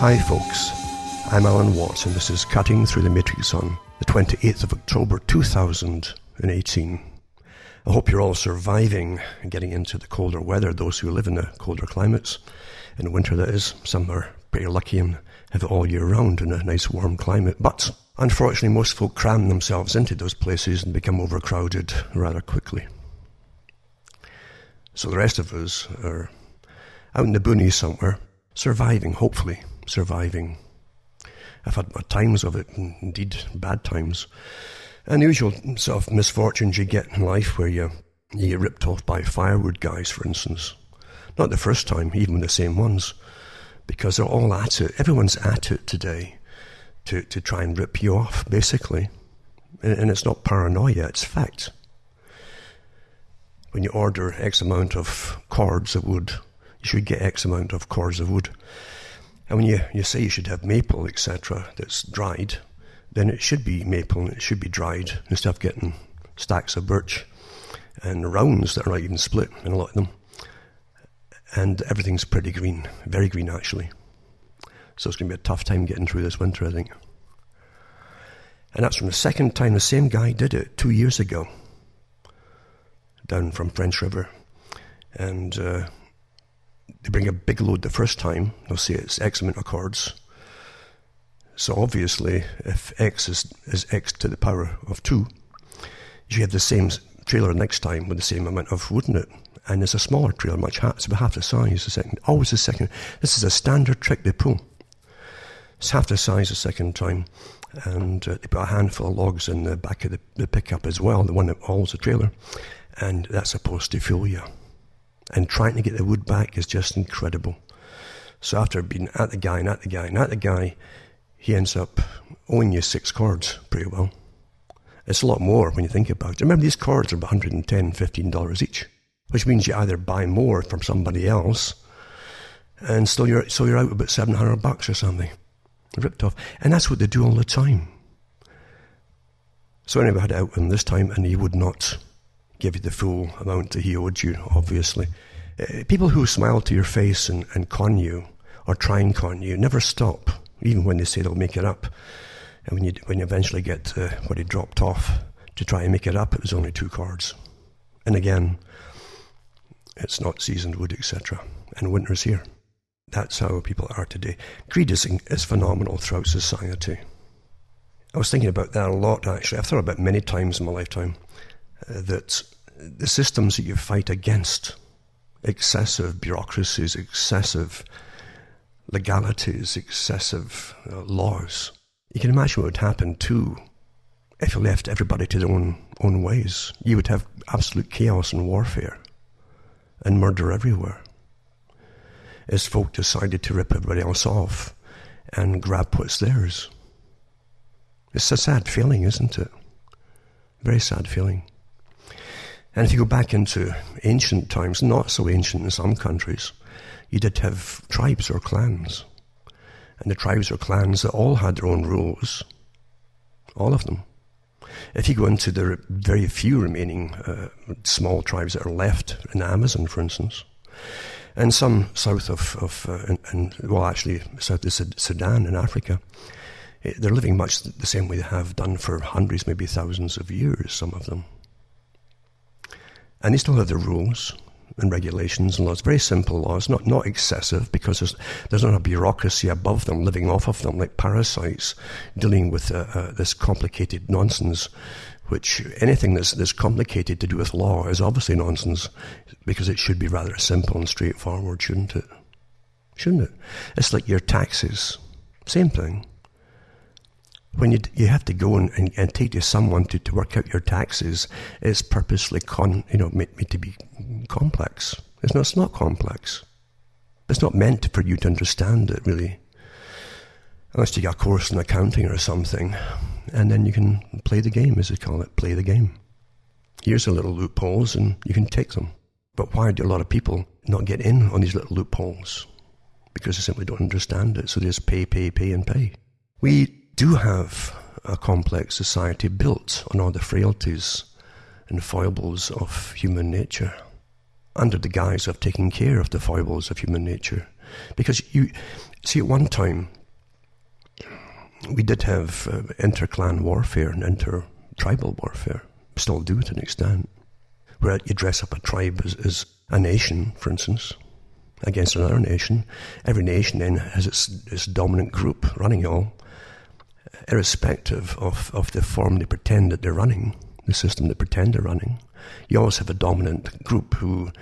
Hi, folks. I'm Alan Watt, and this is Cutting Through the Matrix on the 28th of October 2018. I hope you're all surviving and getting into the colder weather, those who live in the colder climates. In winter, that is. Some are pretty lucky and have it all year round in a nice warm climate. But unfortunately, most folk cram themselves into those places and become overcrowded rather quickly. So the rest of us are out in the boonies somewhere, surviving, hopefully, surviving. I've had my times of it, indeed bad times. And the usual sort of misfortunes you get in life where you, you get ripped off by firewood guys, for instance. Not the first time, even the same ones, because they're all at it. Everyone's at it today to, to try and rip you off, basically. And, and it's not paranoia, it's fact. When you order X amount of cords of wood, you should get X amount of cords of wood. And when you, you say you should have maple, etc., that's dried, then it should be maple and it should be dried instead of getting stacks of birch and rounds that are not even split in a lot of them. And everything's pretty green, very green actually. So it's going to be a tough time getting through this winter, I think. And that's from the second time the same guy did it two years ago, down from French River. And uh, they bring a big load the first time, they'll say it's X amount of cords. So obviously, if X is, is X to the power of 2, you have the same trailer next time with the same amount of wood in it. And it's a smaller trailer, much half, it's about half the size the second. Always the second. This is a standard trick they pull. It's half the size the second time. And uh, they put a handful of logs in the back of the, the pickup as well, the one that holds the trailer. And that's supposed to fool you and trying to get the wood back is just incredible. So after being at the guy and at the guy and at the guy, he ends up owing you six cords pretty well. It's a lot more when you think about it. Remember, these cords are about $110, $15 each, which means you either buy more from somebody else and still you're, so you're out about 700 bucks or something. Ripped off. And that's what they do all the time. So anyway, I had it out with him this time and he would not give you the full amount that he owed you, obviously. Uh, people who smile to your face and, and con you, or try and con you, never stop, even when they say they'll make it up. And when you, when you eventually get what he dropped off to try and make it up, it was only two cards. And again, it's not seasoned wood, etc. And winter's here. That's how people are today. Greed is, is phenomenal throughout society. I was thinking about that a lot, actually. I've thought about it many times in my lifetime that the systems that you fight against, excessive bureaucracies, excessive legalities, excessive uh, laws, you can imagine what would happen too if you left everybody to their own, own ways. You would have absolute chaos and warfare and murder everywhere. As folk decided to rip everybody else off and grab what's theirs. It's a sad feeling, isn't it? Very sad feeling. And if you go back into ancient times, not so ancient in some countries, you did have tribes or clans. And the tribes or clans that all had their own rules. All of them. If you go into the very few remaining uh, small tribes that are left in the Amazon, for instance, and some south of, of uh, and, and, well, actually, south of Sudan in Africa, eh, they're living much the same way they have done for hundreds, maybe thousands of years, some of them. And they still have the rules and regulations and laws, very simple laws, not, not excessive because there's, there's not a bureaucracy above them living off of them like parasites dealing with uh, uh, this complicated nonsense, which anything that's, that's complicated to do with law is obviously nonsense because it should be rather simple and straightforward, shouldn't it? Shouldn't it? It's like your taxes. Same thing when you, you have to go and, and, and take to someone to, to work out your taxes, it's purposely con, you know, made, made to be complex. It's not, it's not complex. It's not meant for you to understand it, really. Unless you get a course in accounting or something, and then you can play the game, as they call it, play the game. Here's a little loopholes, and you can take them. But why do a lot of people not get in on these little loopholes? Because they simply don't understand it, so they just pay, pay, pay, and pay. We do have a complex society built on all the frailties and foibles of human nature, under the guise of taking care of the foibles of human nature. Because you, See, at one time, we did have uh, inter-clan warfare and inter-tribal warfare. Still do to an extent. Where you dress up a tribe as, as a nation, for instance, against another nation. Every nation then has its, its dominant group running it all, irrespective of, of the form they pretend that they're running, the system they pretend they're running. You always have a dominant group who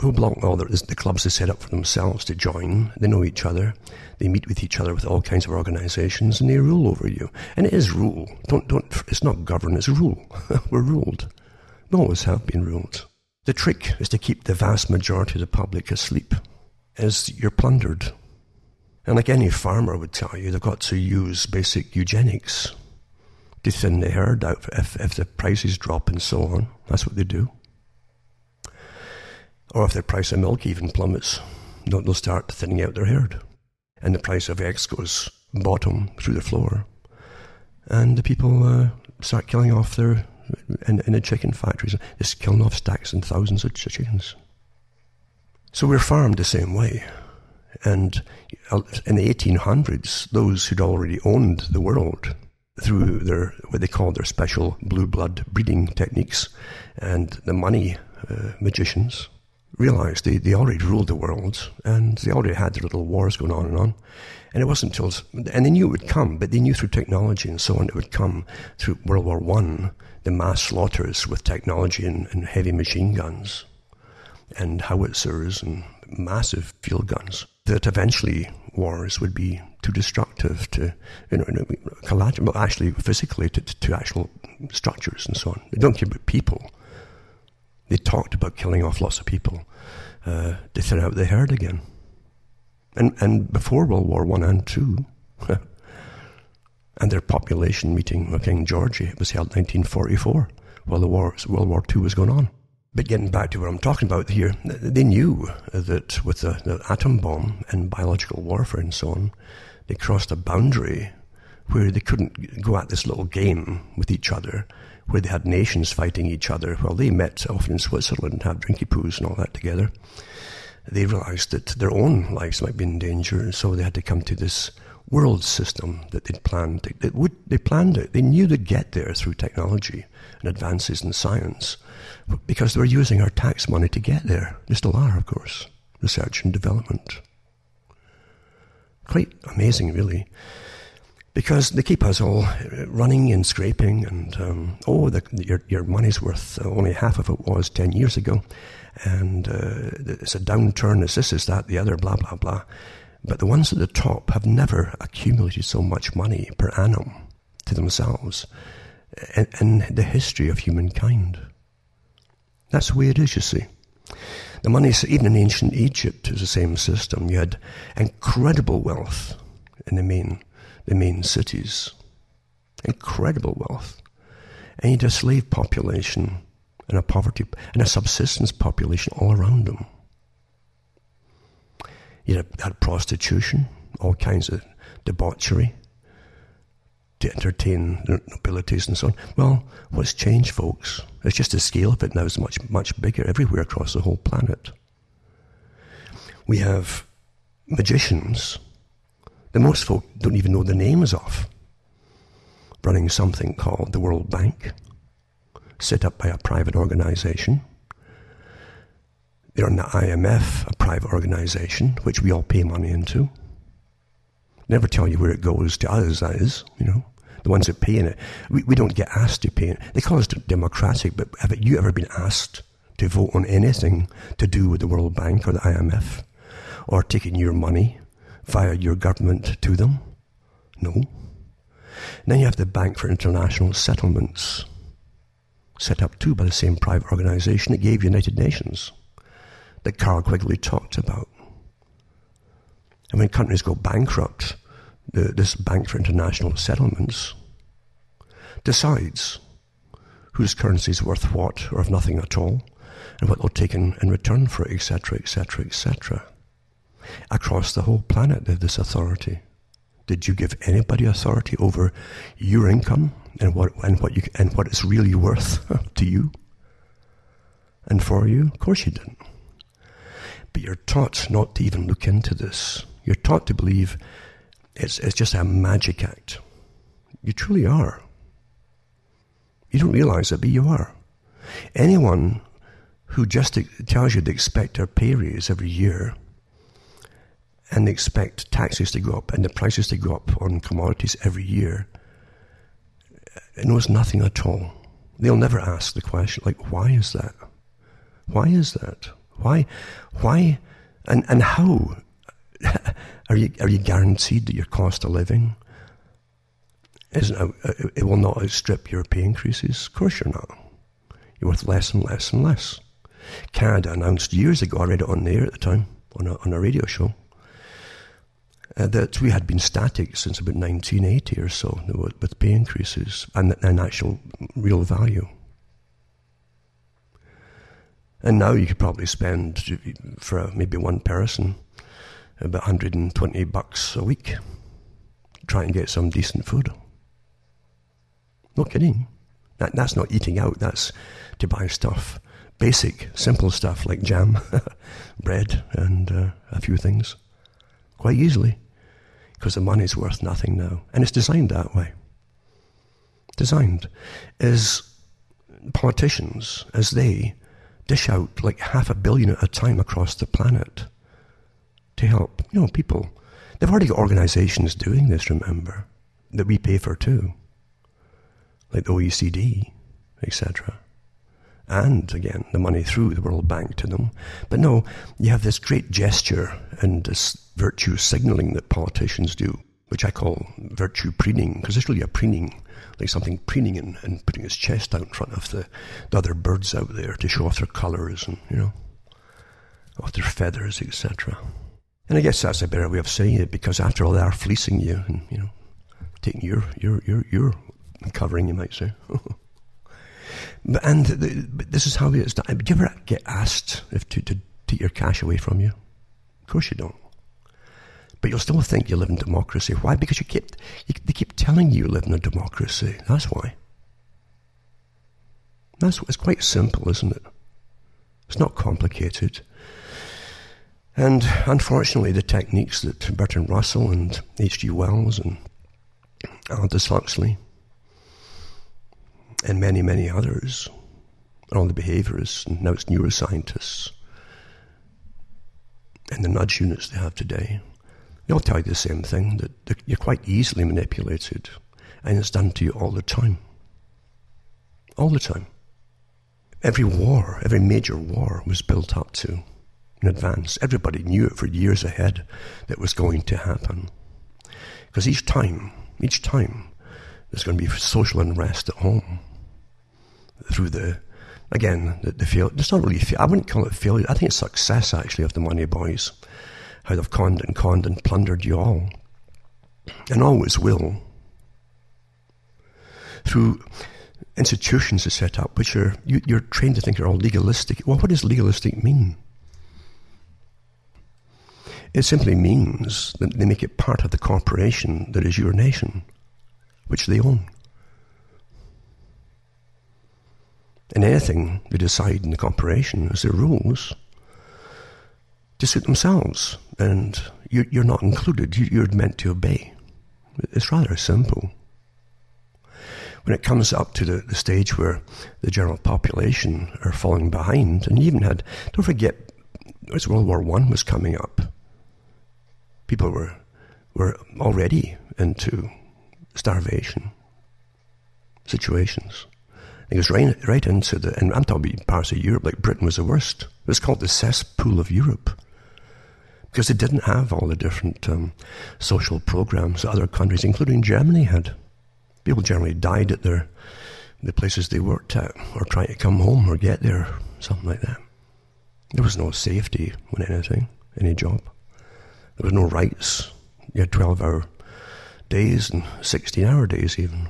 who belong all the, the clubs they set up for themselves to join. They know each other. They meet with each other with all kinds of organizations and they rule over you. And it is rule. Don't, don't, it's not govern, it's rule. We're ruled. We always have been ruled. The trick is to keep the vast majority of the public asleep as you're plundered. And like any farmer would tell you, they've got to use basic eugenics to thin the herd out if, if the prices drop and so on. That's what they do. Or if the price of milk even plummets, they'll start thinning out their herd. And the price of eggs goes bottom through the floor. And the people uh, start killing off their in, in the chicken factories, just killing off stacks and thousands of chickens. So we're farmed the same way. And in the 1800s, those who'd already owned the world through their what they called their special blue blood breeding techniques and the money uh, magicians realized they, they already ruled the world and they already had their little wars going on and on. And it wasn't until, and they knew it would come, but they knew through technology and so on, it would come through World War One the mass slaughters with technology and, and heavy machine guns and howitzers and massive field guns that eventually wars would be too destructive to, you know, actually physically to, to actual structures and so on. They don't care about people. They talked about killing off lots of people uh, to thin out the herd again. And, and before World War One and Two, and their population meeting with King George was held in 1944 while the war, World War II was going on. But getting back to what I'm talking about here, they knew that with the, the atom bomb and biological warfare and so on, they crossed a boundary where they couldn't go at this little game with each other, where they had nations fighting each other. Well, they met often in Switzerland and had drinky poos and all that together. They realized that their own lives might be in danger, so they had to come to this world system that they'd planned. They, would, they planned it. They knew they'd get there through technology and advances in science because they were using our tax money to get there. They still are, of course. Research and development. Quite amazing, really. Because they keep us all running and scraping, and um, oh, the, your, your money's worth only half of it was 10 years ago, and uh, it's a downturn, it's this, is that, the other, blah, blah, blah. But the ones at the top have never accumulated so much money per annum to themselves in, in the history of humankind. That's the way it is, you see. The money, even in ancient Egypt, was the same system. You had incredible wealth in the main, the main cities. Incredible wealth. And you had a slave population and a poverty and a subsistence population all around them. You had prostitution, all kinds of debauchery to entertain the nobilities and so on. Well, what's changed, folks? It's just the scale of it now is much, much bigger everywhere across the whole planet. We have magicians that most folk don't even know the names of, running something called the World Bank, set up by a private organization they're in the IMF, a private organization, which we all pay money into. Never tell you where it goes to us, that is, you know. The ones that pay in it. We, we don't get asked to pay in it. They call us democratic, but have you ever been asked to vote on anything to do with the World Bank or the IMF? Or taking your money via your government to them? No. Then you have the Bank for International Settlements, set up too by the same private organization that gave United Nations that Carroll Quigley talked about. And when countries go bankrupt, the, this Bank for International Settlements decides whose currency is worth what or of nothing at all, and what they'll take in, in return for it, etc., etc., etc. Across the whole planet, they have this authority. Did you give anybody authority over your income and what and what you and what it's really worth to you and for you? Of course you didn't. But you're taught not to even look into this. You're taught to believe it's, it's just a magic act. You truly are. You don't realize it, but you are. Anyone who just tells you they expect their pay raise every year and they expect taxes to go up and the prices to go up on commodities every year knows nothing at all. They'll never ask the question, like, why is that? Why is that? Why, why, and, and how are you, are you guaranteed that your cost of living isn't, it will not outstrip your pay increases? Of course you're not. You're worth less and less and less. Canada announced years ago, I read it on the air at the time, on a, on a radio show, uh, that we had been static since about 1980 or so with pay increases and, and actual real value. And now you could probably spend for maybe one person about 120 bucks a week trying to get some decent food. No kidding. That, that's not eating out, that's to buy stuff. Basic, simple stuff like jam, bread, and uh, a few things. Quite easily because the money's worth nothing now. And it's designed that way. Designed as politicians, as they dish out like half a billion at a time across the planet to help, you know, people. They've already got organizations doing this, remember, that we pay for too, like the OECD, etc and again the money through the World Bank to them. But no, you have this great gesture and this virtue signaling that politicians do, which I call virtue preening, because it's really a preening, like something preening and, and putting its chest out in front of the, the other birds out there to show off their colours and, you know, off their feathers, etc. And I guess that's a better way of saying it, because after all, they are fleecing you and, you know, taking your, your, your, your covering, you might say. But, and the, but this is how it is done. Do you ever get asked if to, to take your cash away from you? Of course you don't. But you'll still think you live in democracy. Why? Because you keep, you, they keep telling you you live in a democracy. That's why. That's, it's quite simple, isn't it? It's not complicated. And unfortunately, the techniques that Bertrand Russell and H.G. Wells and Aldous Huxley and many, many others, all the behaviorists, and now it's neuroscientists, and the nudge units they have today, all tell you the same thing that you're quite easily manipulated, and it's done to you all the time. All the time. Every war, every major war was built up to in advance. Everybody knew it for years ahead that was going to happen. Because each time, each time, there's going to be social unrest at home through the, again, the, the fail. It's not really, I wouldn't call it failure. I think it's success, actually, of the Money Boys. How they've conned and conned and plundered you all. And always will. Through institutions are set up, which are, you, you're trained to think are all legalistic. Well, what does legalistic mean? It simply means that they make it part of the corporation that is your nation, which they own. And anything they decide in the corporation is their rules to suit themselves. And you're, you're not included. You're meant to obey. It's rather simple. When it comes up to the, the stage where the general population are falling behind, and you even had, don't forget, as World War One was coming up, people were were already into starvation situations. It goes right, right into the, and I'm talking parts of Europe, like Britain was the worst. It was called the cesspool of Europe. Because it didn't have all the different um, social programs that other countries, including Germany, had. People generally died at their the places they worked at, or trying to come home or get there, something like that. There was no safety with anything, any job. There was no rights. You had 12 hour days and 16 hour days, even.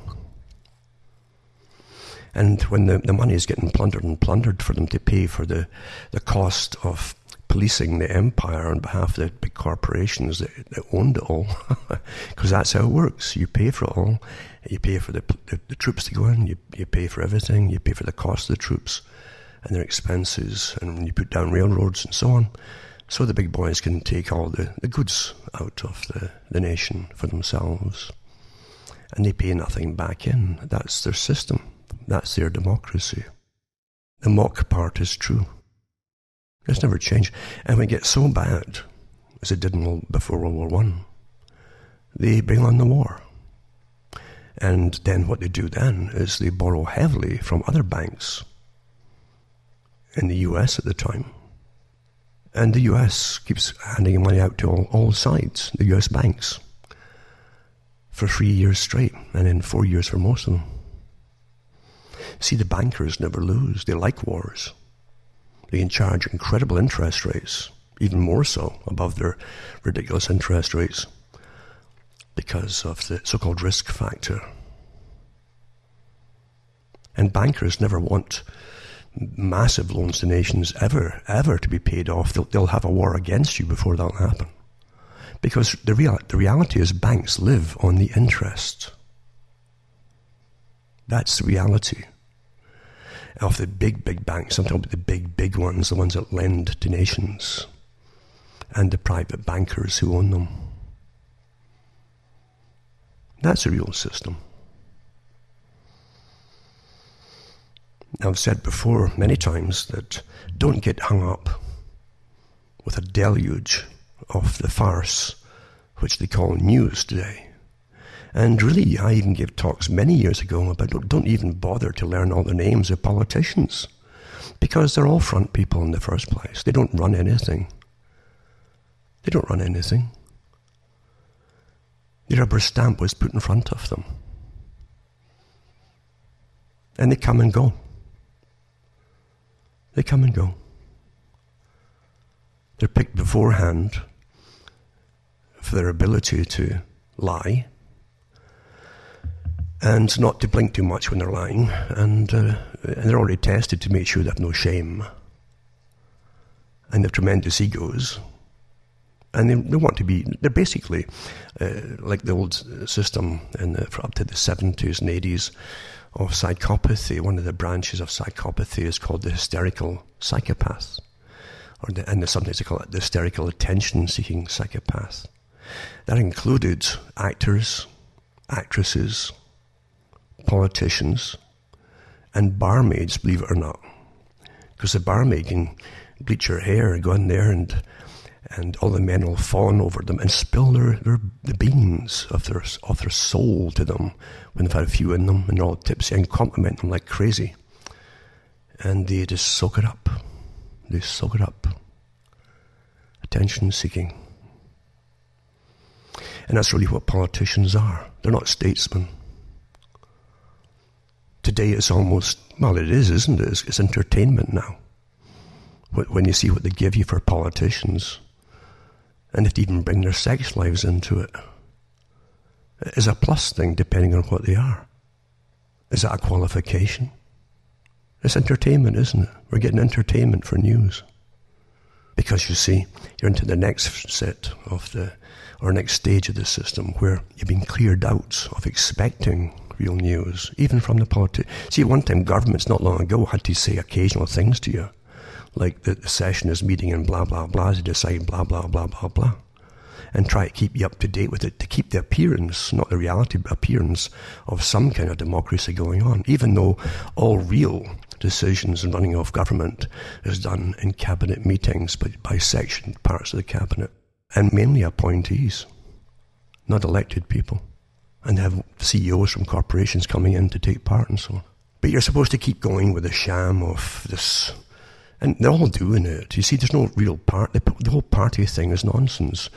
And when the, the money is getting plundered and plundered for them to pay for the, the cost of policing the empire on behalf of the big corporations that, that owned it all, because that's how it works. You pay for it all. You pay for the, the, the, troops to go in. You, you pay for everything. You pay for the cost of the troops and their expenses. And you put down railroads and so on, so the big boys can take all the, the goods out of the, the nation for themselves. And they pay nothing back in. That's their system. That's their democracy. The mock part is true. It's never changed. And when it gets so bad, as it did in, before World War One, they bring on the war. And then what they do then is they borrow heavily from other banks in the US at the time. And the US keeps handing money out to all, all sides, the US banks, for three years straight, and then four years for most of them. See, the bankers never lose. They like wars. They can charge incredible interest rates, even more so above their ridiculous interest rates, because of the so called risk factor. And bankers never want massive loans to nations ever, ever to be paid off. They'll, they'll have a war against you before that'll happen. Because the, real, the reality is banks live on the interest. That's the reality of the big, big banks. I'm talking about the big, big ones, the ones that lend to nations, and the private bankers who own them. That's a real system. I've said before many times that don't get hung up with a deluge of the farce which they call news today. And really, I even gave talks many years ago about don't, even bother to learn all the names of politicians because they're all front people in the first place. They don't run anything. They don't run anything. The rubber stamp was put in front of them. And they come and go. They come and go. They're picked beforehand for their ability to lie and not to blink too much when they're lying, and, uh, and they're already tested to make sure they have no shame, and they've tremendous egos, and they, they want to be, they're basically uh, like the old system in the, up to the 70s and 80s of psychopathy. One of the branches of psychopathy is called the hysterical psychopath, or the, and sometimes they call it the hysterical attention-seeking psychopath. That included actors, actresses, politicians, and barmaids, believe it or not. Because the barmaid can bleach her hair and go in there and and all the men will fawn over them and spill their, their the beans of their of their soul to them when they've had a few in them and all tipsy and compliment them like crazy. And they just soak it up. They soak it up. Attention seeking. And that's really what politicians are. They're not statesmen. Today it's almost, well, it is, isn't it? It's, it's entertainment now. When you see what they give you for politicians, and if they even bring their sex lives into it, is a plus thing depending on what they are. Is that a qualification? It's entertainment, isn't it? We're getting entertainment for news. Because you see, you're into the next set of the, or next stage of the system where you've been cleared out of expecting real news, even from the party. See, one time governments not long ago had to say occasional things to you, like that the session is meeting and blah, blah, blah, to decide blah, blah, blah, blah, blah, and try to keep you up to date with it, to keep the appearance, not the reality, but appearance of some kind of democracy going on, even though all real decisions and running of government is done in cabinet meetings by, by section parts of the cabinet, and mainly appointees, not elected people and have CEOs from corporations coming in to take part and so on. But you're supposed to keep going with the sham of this. And they're all doing it. You see, there's no real part. The, the whole party thing is nonsense.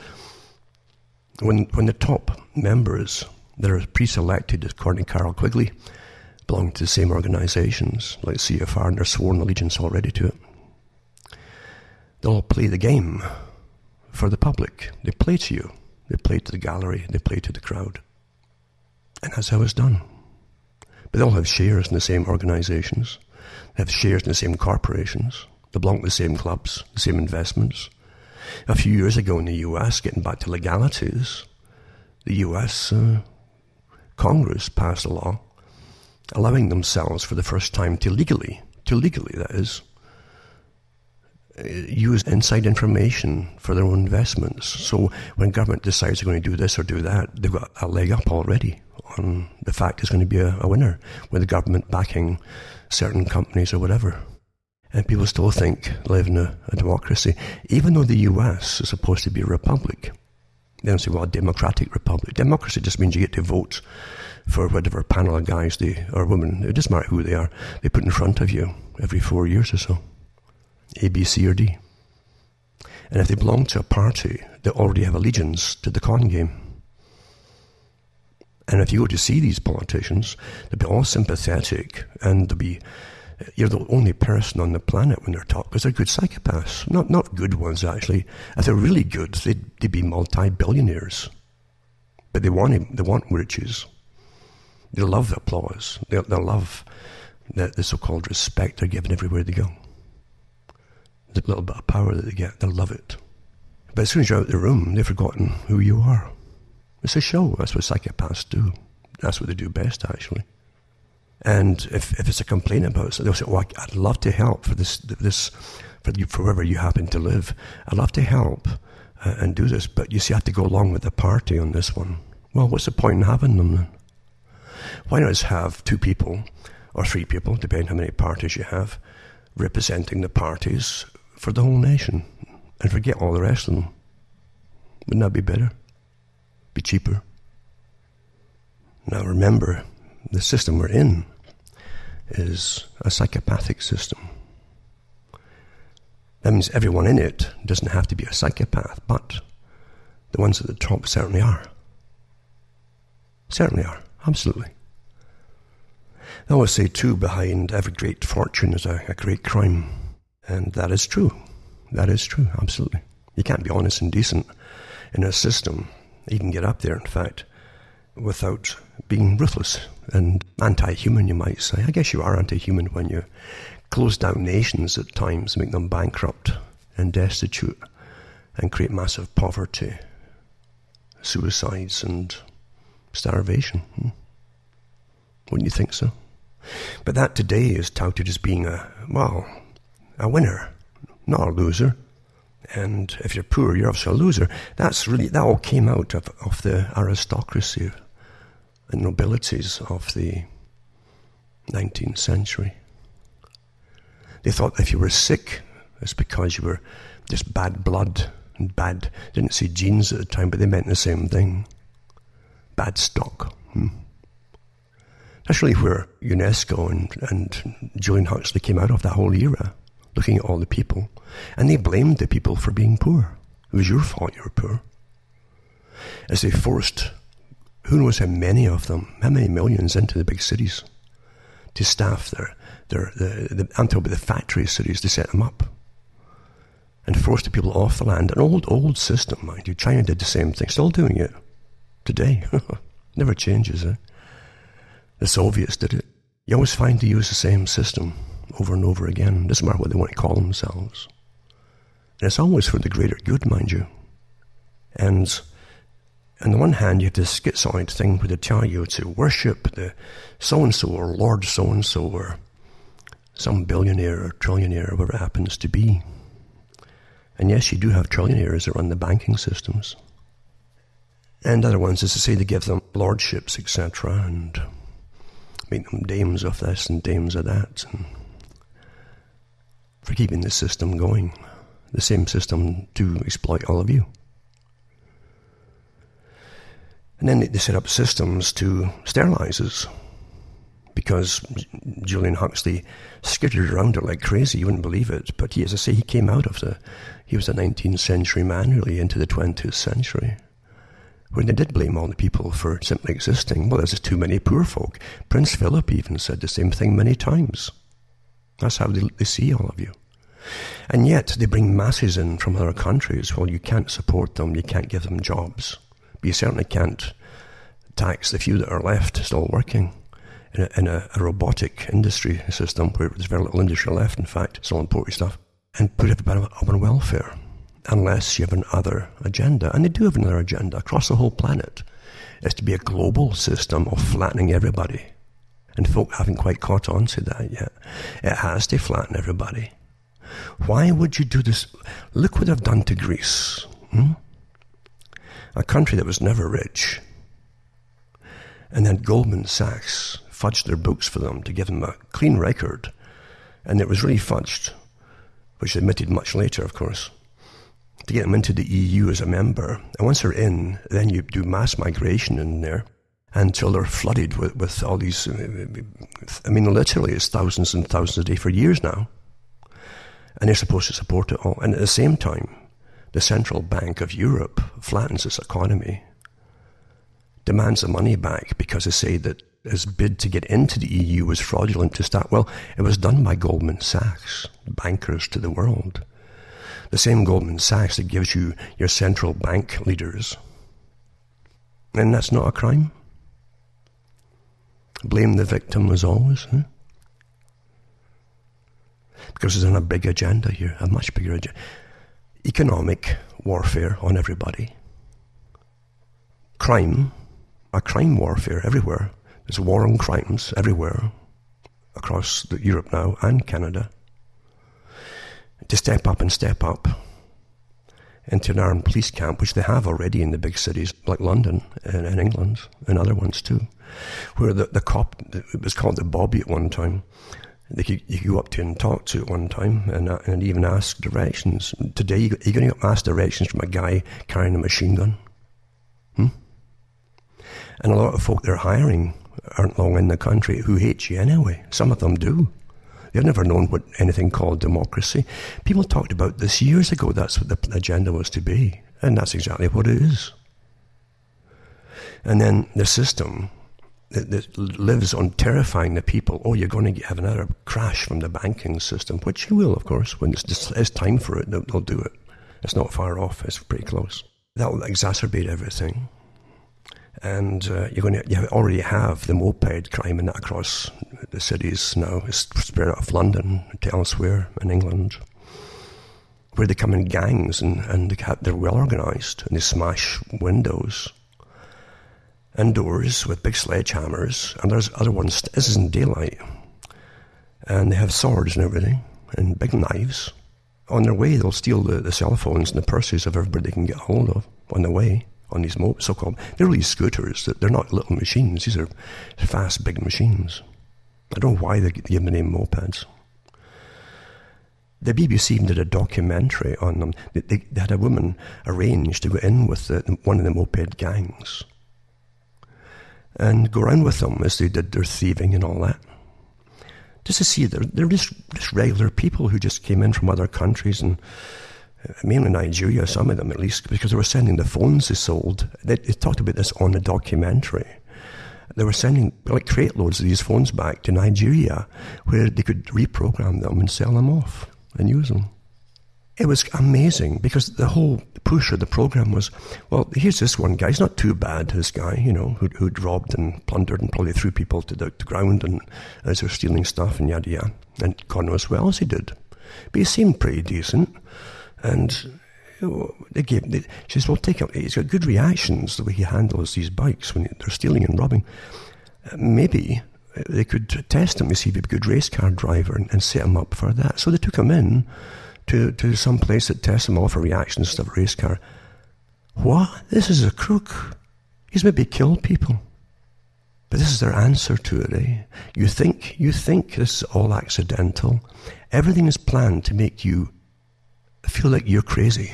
When, when the top members that are pre-selected, according to Carroll Quigley, belong to the same organizations, like CFR, and they're sworn allegiance already to it, they'll all play the game for the public. They play to you. They play to the gallery. They play to the crowd. And that's how it's done. But they all have shares in the same organizations. They have shares in the same corporations. They belong to the same clubs, the same investments. A few years ago in the US, getting back to legalities, the US uh, Congress passed a law allowing themselves for the first time to legally, to legally that is, uh, use inside information for their own investments. So when government decides they're going to do this or do that, they've got a leg up already on the fact it's going to be a, a winner with the government backing certain companies or whatever. And people still think live in a, a democracy, even though the US is supposed to be a republic. They don't say, well, a democratic republic. Democracy just means you get to vote for whatever panel of guys they, or women, it doesn't matter who they are, they put in front of you every four years or so. A, B, C, or D. And if they belong to a party, they already have allegiance to the con game. And if you go to see these politicians, they'll be all sympathetic and they'll be you're the only person on the planet when they're talking because they're good psychopaths. Not not good ones actually. If they're really good, they'd, they'd be multi-billionaires. But they want they want riches. They love the applause. They they love the, the so-called respect they're given everywhere they go. The little bit of power that they get, they love it. But as soon as you're out of the room, they've forgotten who you are. It's a show. That's what psychopaths do. That's what they do best, actually. And if, if it's a complaint about it, they'll say, "Oh, I'd love to help for this this for you for wherever you happen to live. I'd love to help uh, and do this, but you see, I have to go along with the party on this one. Well, what's the point in having them then? Why not just have two people or three people, depending how many parties you have, representing the parties for the whole nation, and forget all the rest of them? Wouldn't that be better? Be cheaper? Now remember, the system we're in is a psychopathic system. That means everyone in it doesn't have to be a psychopath, but the ones at the top certainly are. Certainly are, absolutely. They always say, too, behind every great fortune is a, a great crime. And that is true. That is true, absolutely. You can't be honest and decent in a system. Can get up there, in fact, without being ruthless and anti human, you might say. I guess you are anti human when you close down nations at times, make them bankrupt and destitute, and create massive poverty, suicides, and starvation. Hmm? Wouldn't you think so? But that today is touted as being a, well, a winner, not a loser. And if you're poor, you're obviously a loser. That's really, that all came out of, of the aristocracy and nobilities of the 19th century. They thought if you were sick, it's because you were just bad blood and bad. Didn't see genes at the time, but they meant the same thing. Bad stock. Hmm. That's really where UNESCO and, and Julian Huxley came out of that whole era, looking at all the people. And they blamed the people for being poor. It was your fault you were poor. As they forced who knows how many of them, how many millions into the big cities to staff their, their the, the, about the factory cities to set them up and forced the people off the land. An old, old system, mind you. China did the same thing, still doing it today. Never changes, eh? The Soviets did it. You always find to use the same system over and over again. Doesn't matter what they want to call themselves. And it's always for the greater good, mind you. And on the one hand, you have this schizoid thing where they tell you to worship the so and so or Lord so and so or some billionaire or trillionaire, whatever it happens to be. And yes, you do have trillionaires that run the banking systems. And other ones is to say they give them lordships, etc., and make them dames of this and dames of that, and for keeping the system going, the same system to exploit all of you. And then they set up systems to sterilize us. Because Julian Huxley skittered around it like crazy, you wouldn't believe it. But he, as I say, he came out of the, he was a 19th century man, really, into the 20th century. When they did blame all the people for simply existing, well, there's just too many poor folk. Prince Philip even said the same thing many times. That's how they, they see all of you. And yet, they bring masses in from other countries. Well, you can't support them, you can't give them jobs. But you certainly can't tax the few that are left still working in a, in a, a robotic industry system where there's very little industry left, in fact, it's all important stuff, and put everybody up on welfare unless you have another agenda. And they do have another agenda across the whole planet. It's to be a global system of flattening everybody. And folk haven't quite caught on to that yet. It has to flatten everybody. Why would you do this? Look what they've done to Greece. Hmm? A country that was never rich. And then Goldman Sachs fudged their books for them to give them a clean record. And it was really fudged, which they admitted much later, of course, to get them into the EU as a member. And once they're in, then you do mass migration in there until they're flooded with, with all these. Uh, I mean, literally, it's thousands and thousands a day for years now. And they're supposed to support it all. And at the same time, the Central Bank of Europe flattens its economy, demands the money back because they say that his bid to get into the EU was fraudulent to start. Well, it was done by Goldman Sachs, bankers to the world. The same Goldman Sachs that gives you your central bank leaders. And that's not a crime? Blame the victim as always. Huh? Because there's a big agenda here, a much bigger agenda. Economic warfare on everybody. Crime, a crime warfare everywhere. There's war on crimes everywhere across Europe now and Canada. To step up and step up into an armed police camp, which they have already in the big cities like London and, and England and other ones too, where the, the cop, it was called the Bobby at one time, they could, you could go up to and talk to at one time and, uh, and even ask directions. Today, you, you're going to ask directions from a guy carrying a machine gun. Hmm? And a lot of folk they're hiring aren't long in the country who hate you anyway. Some of them do. They've never known what anything called democracy. People talked about this years ago. That's what the agenda was to be. And that's exactly what it is. And then the system that, that lives on terrifying the people. Oh, you're going to have another crash from the banking system, which you will, of course, when it's, it's time for it, they'll, they'll do it. It's not far off, it's pretty close. That will exacerbate everything. And uh, you're going to, you already have the moped crime and that across the cities now. It's spread out of London to elsewhere in England, where they come in gangs and, and they're well organised and they smash windows indoors with big sledgehammers, and there's other ones. This is in daylight, and they have swords and everything, and big knives. On their way, they'll steal the, the cell phones and the purses of everybody they can get hold of on the way on these mo- so-called. They're really scooters. They're not little machines. These are fast, big machines. I don't know why they give them the name mopeds. The BBC even did a documentary on them. They, they, they had a woman arranged to go in with the, one of the moped gangs and go around with them as they did their thieving and all that. Just to see they're, they're just, just regular people who just came in from other countries and uh, mainly Nigeria, some of them at least, because they were sending the phones they sold. They, they talked about this on the documentary. They were sending like crate loads of these phones back to Nigeria where they could reprogram them and sell them off and use them. It was amazing because the whole push of the program was, well, here's this one guy. He's not too bad, this guy, you know, who'd, who'd robbed and plundered and probably threw people to the, the ground and as they're stealing stuff and yada yada. And God knows what else he did. But he seemed pretty decent. And you know, they gave, they, she says, well, take him. He's got good reactions the way he handles these bikes when they're stealing and robbing. Uh, maybe they could test him to see if he'd be a good race car driver and, and set him up for that. So they took him in to, to some place that tests them all for reactions to a race car. What? This is a crook. He's maybe killed people. But this is their answer to it, eh? You think, you think this is all accidental. Everything is planned to make you feel like you're crazy.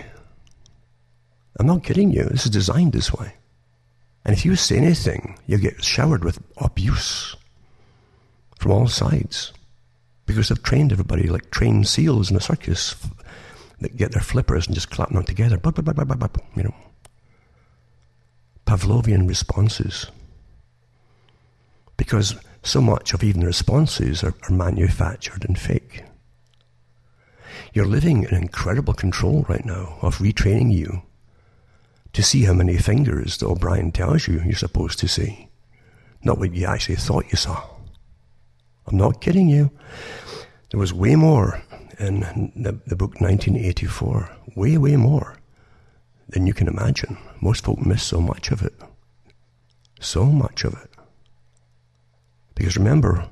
I'm not kidding you. This is designed this way. And if you say anything, you get showered with abuse from all sides because they've trained everybody like trained seals in a circus that get their flippers and just clap them together. You know, Pavlovian responses. Because so much of even the responses are, are manufactured and fake. You're living in incredible control right now of retraining you to see how many fingers that O'Brien tells you you're supposed to see, not what you actually thought you saw. I'm not kidding you. There was way more in the, the book 1984. Way, way more than you can imagine. Most folk miss so much of it. So much of it. Because remember,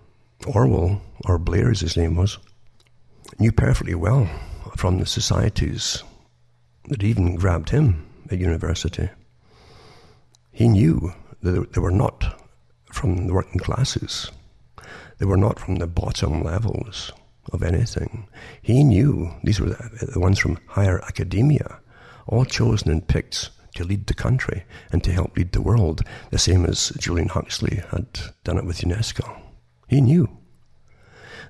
Orwell, or Blair as his name was, knew perfectly well from the societies that even grabbed him at university. He knew that they were not from the working classes. They were not from the bottom levels of anything. He knew these were the, ones from higher academia, all chosen and picked to lead the country and to help lead the world, the same as Julian Huxley had done it with UNESCO. He knew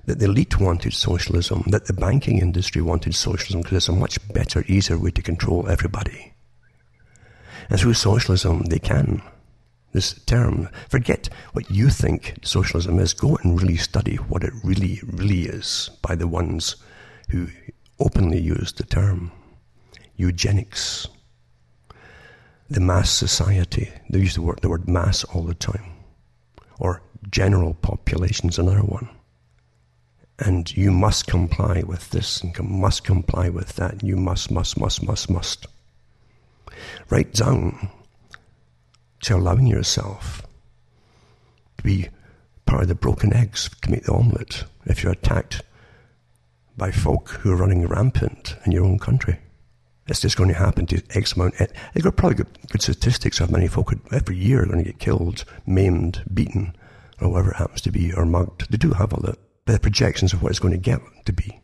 that the elite wanted socialism, that the banking industry wanted socialism because it's a much better, easier way to control everybody. And through socialism, they can. This term, forget what you think socialism is. Go and really study what it really, really is by the ones who openly use the term. Eugenics. The mass society. They use the word, the word mass all the time. Or general population is another one and you must comply with this and must comply with that. You must, must, must, must, must. Right down to allowing yourself to be part of the broken eggs to make the omelette if you're attacked by folk who are running rampant in your own country. It's just going to happen to X amount. They've got probably good, good statistics of how many folk every year are going to get killed, maimed, beaten, or whatever it happens to be, or mugged. They do have all the projections of what it's going to get to be.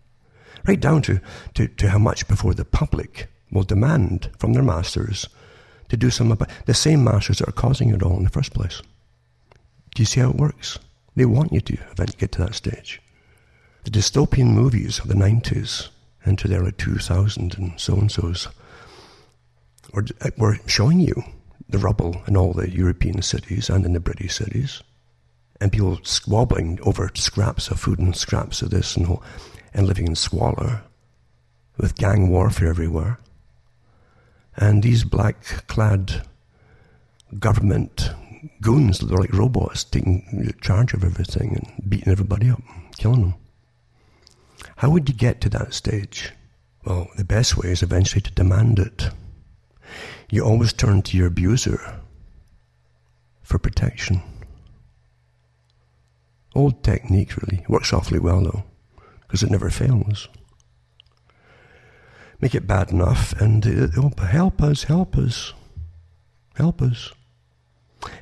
Right down to, to, to how much before the public will demand from their masters to do something about the same masters that are causing it all in the first place. Do you see how it works? They want you to eventually get to that stage. The dystopian movies of the 90s into the early 2000s and so and so's were, were showing you the rubble in all the European cities and in the British cities and people squabbling over scraps of food and scraps of this and all, and living in squalor, with gang warfare everywhere. And these black clad government goons that are like robots taking charge of everything and beating everybody up, killing them. How would you get to that stage? Well, the best way is eventually to demand it. You always turn to your abuser for protection. Old technique, really. Works awfully well, though, because it never fails. Make it bad enough, and uh, oh, it'll help us, help us, help us.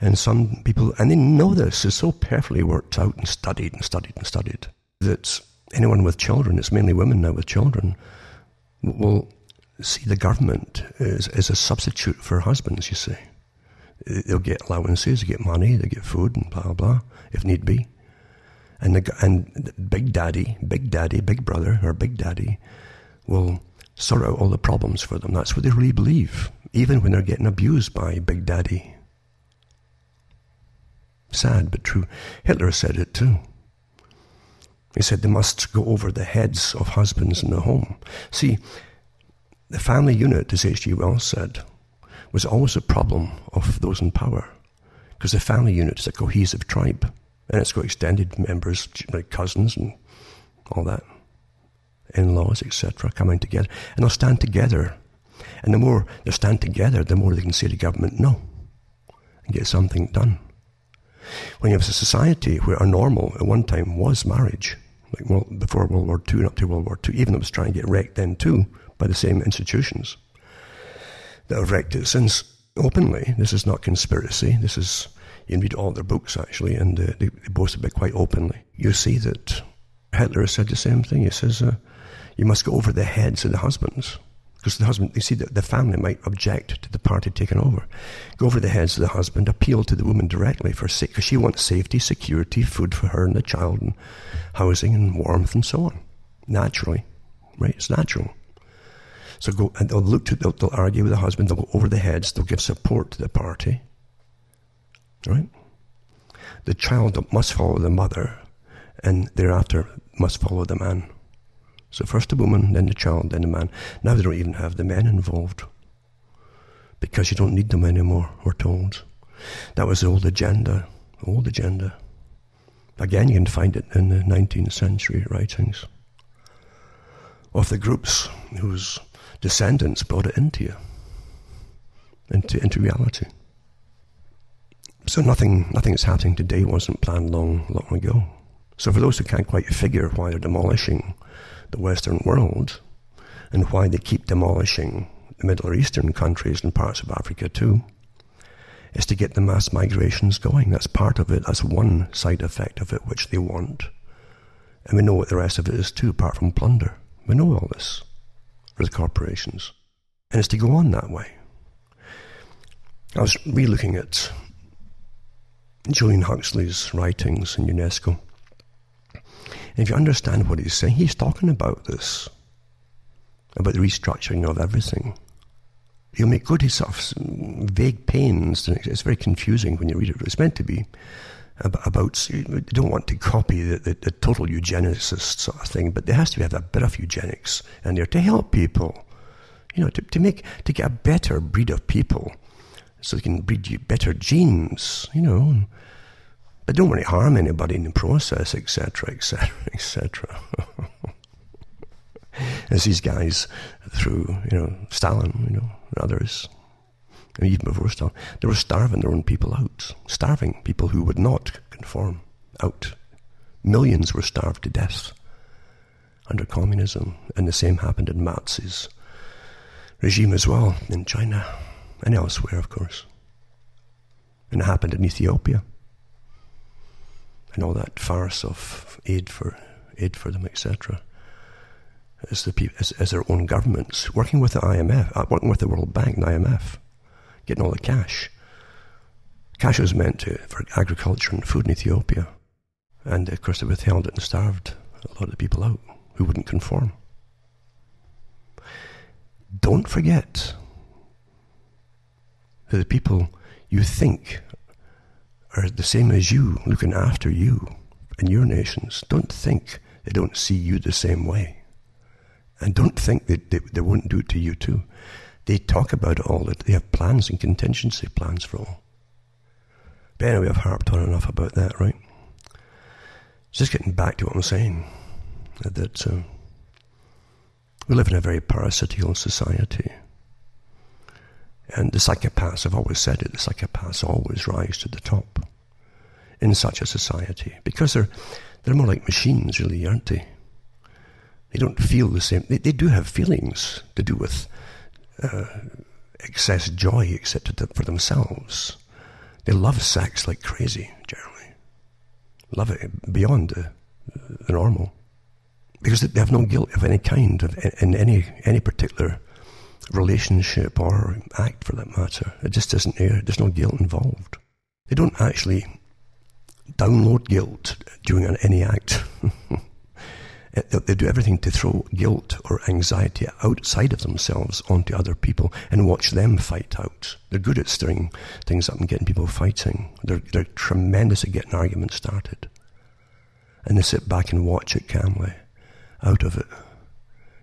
And some people, and they know this, is so perfectly worked out and studied and studied and studied that anyone with children, it's mainly women now with children, will see the government as, as a substitute for husbands, you see. They'll get allowances, they get money, they get food and blah, blah, blah, if need be and the and Big Daddy, Big Daddy, Big Brother, or Big Daddy will sort out all the problems for them. That's what they really believe, even when they're getting abused by Big Daddy. Sad but true. Hitler said it too. He said they must go over the heads of husbands in the home. See, the family unit, as H.G. Wells said, was always a problem of those in power, because the family unit is a cohesive tribe. And it's got extended members, like cousins and all that, in laws, etc., coming together. And they'll stand together. And the more they stand together, the more they can say to government no and get something done. When you have a society where a normal at one time was marriage, like well, before World War II and up to World War II, even though it was trying to get wrecked then too by the same institutions that have wrecked it since openly. This is not conspiracy. This is you read all their books actually, and uh, they, they boast about it quite openly. You see that Hitler said the same thing. He says, uh, you must go over the heads of the husbands. Because the husband, you see that the family might object to the party taking over. Go over the heads of the husband, appeal to the woman directly for sake, because she wants safety, security, food for her and the child, and housing and warmth and so on. Naturally, right? It's natural. So go and they'll look to, they'll, they'll argue with the husband. They'll go over the heads. They'll give support to the party, Right? The child must follow the mother, and thereafter must follow the man. So first the woman, then the child, then the man. Now they don't even have the men involved. Because you don't need them anymore, we're told. That was the old agenda. Old agenda. Again, you can find it in the 19th century writings of the groups whose descendants brought it into you, into, into reality. So nothing, nothing that's happening today wasn't planned long, long ago. So for those who can't quite figure why they're demolishing the Western world and why they keep demolishing the Middle Eastern countries and parts of Africa too is to get the mass migrations going. That's part of it. That's one side effect of it which they want. And we know what the rest of it is too, apart from plunder. We know all this for the corporations. And it's to go on that way. I was re-looking at Julian Huxley's writings in UNESCO. And if you understand what he's saying, he's talking about this, about the restructuring of everything. He'll make good his sort of vague pains. It's very confusing when you read it. It's meant to be about, you don't want to copy the, the, the, total eugenicist sort of thing, but there has to be a bit of eugenics in there to help people, you know, to, to make, to get a better breed of people so they can breed you better genes, you know. But don't want to harm anybody in the process, etc., etc., etc. As these guys through, you know, Stalin, you know, and others, and even before Stalin, they were starving their own people out, starving people who would not conform out. Millions were starved to death under communism, and the same happened in Mao's regime as well in China and elsewhere, of course. And it happened in Ethiopia. And all that farce of aid for aid for them, etc. As the as, as their own governments working with the IMF, uh, working with the World Bank and IMF, getting all the cash. Cash was meant to, for agriculture and food in Ethiopia, and of course they withheld it and starved a lot of the people out who wouldn't conform. Don't forget that the people you think are the same as you, looking after you and your nations, don't think they don't see you the same way. And don't think that they, they won't do it to you too. They talk about it all, they have plans and contingency plans for all. But anyway, I've harped on enough about that, right? Just getting back to what I'm saying, that uh, we live in a very parasitical society. And the psychopaths, I've always said it, the psychopaths always rise to the top in such a society because they're, they're more like machines, really, aren't they? They don't feel the same. They, they do have feelings to do with uh, excess joy, etc., for themselves. They love sex like crazy, generally. Love it beyond the, the normal. Because they have no guilt of any kind of, in any, any particular relationship or act for that matter. It just isn't there. There's no guilt involved. They don't actually download guilt during any act. they do everything to throw guilt or anxiety outside of themselves onto other people and watch them fight out. They're good at stirring things up and getting people fighting. They're, they're tremendous at getting arguments started. And they sit back and watch it calmly out of it.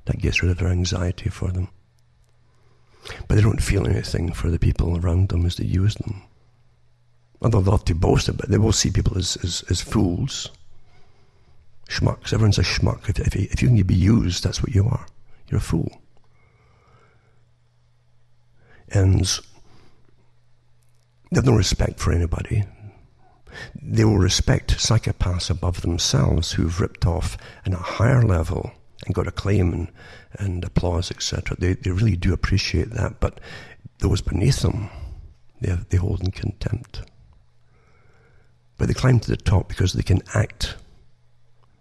That gets rid of their anxiety for them. But they don't feel anything for the people around them as they use them. Although they love to boast about it, they will see people as, as, as fools, schmucks. Everyone's a schmuck. If, if, if you can be used, that's what you are. You're a fool. And they have no respect for anybody. They will respect psychopaths above themselves who've ripped off in a higher level and got acclaim and, and applause, etc. They, they really do appreciate that, but those beneath them, they, they hold in contempt. But they climb to the top because they can act.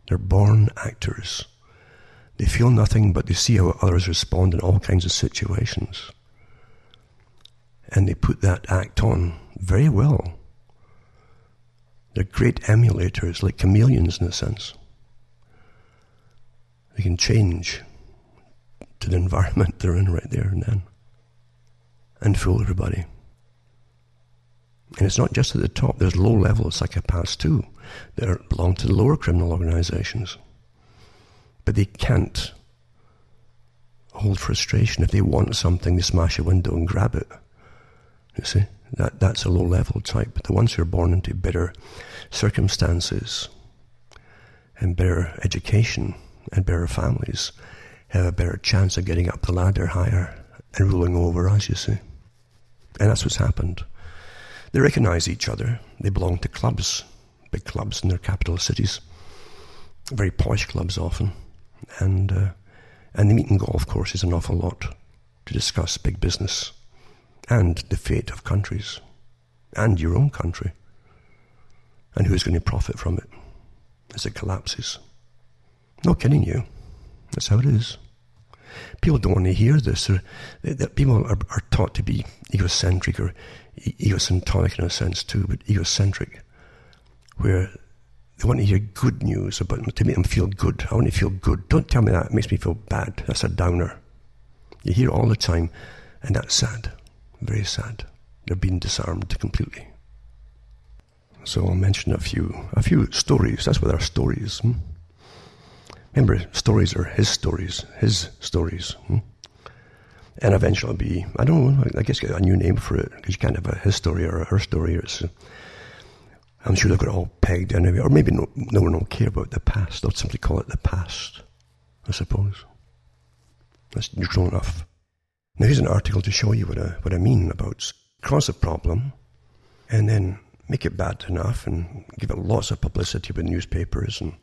They're born actors. They feel nothing, but they see how others respond in all kinds of situations. And they put that act on very well. They're great emulators, like chameleons in a sense. They can change to the environment they're in right there and then and fool everybody. And it's not just at the top, there's low level psychopaths too. They belong to the lower criminal organizations. But they can't hold frustration. If they want something, they smash a window and grab it. You see? That, that's a low level type. But the ones who are born into better circumstances and better education and better families have a better chance of getting up the ladder higher and ruling over us, you see. And that's what's happened. They recognize each other. They belong to clubs, big clubs in their capital cities, very posh clubs often. And, uh, and the meeting golf course is an awful lot to discuss big business and the fate of countries and your own country and who's going to profit from it as it collapses. Not kidding you. That's how it is. People don't want to hear this. That people are, are, taught to be egocentric or egocentric in a sense too, but egocentric, where they want to hear good news about them to make them feel good. I want to feel good. Don't tell me that. It makes me feel bad. That's a downer. You hear it all the time, and that's sad. Very sad. They're being disarmed completely. So I'll mention a few, a few stories. That's what our stories. Hmm? Remember, stories are his stories, his stories. Hmm? And eventually be, I don't know, I guess get a new name for it, because you can't have a his story or a her story. It's, I'm sure they've got it all pegged anyway, or maybe no, no one will care about the past. They'll simply call it the past, I suppose. That's neutral enough. Now here's an article to show you what I, what I mean about cross a problem and then make it bad enough and give it lots of publicity with newspapers and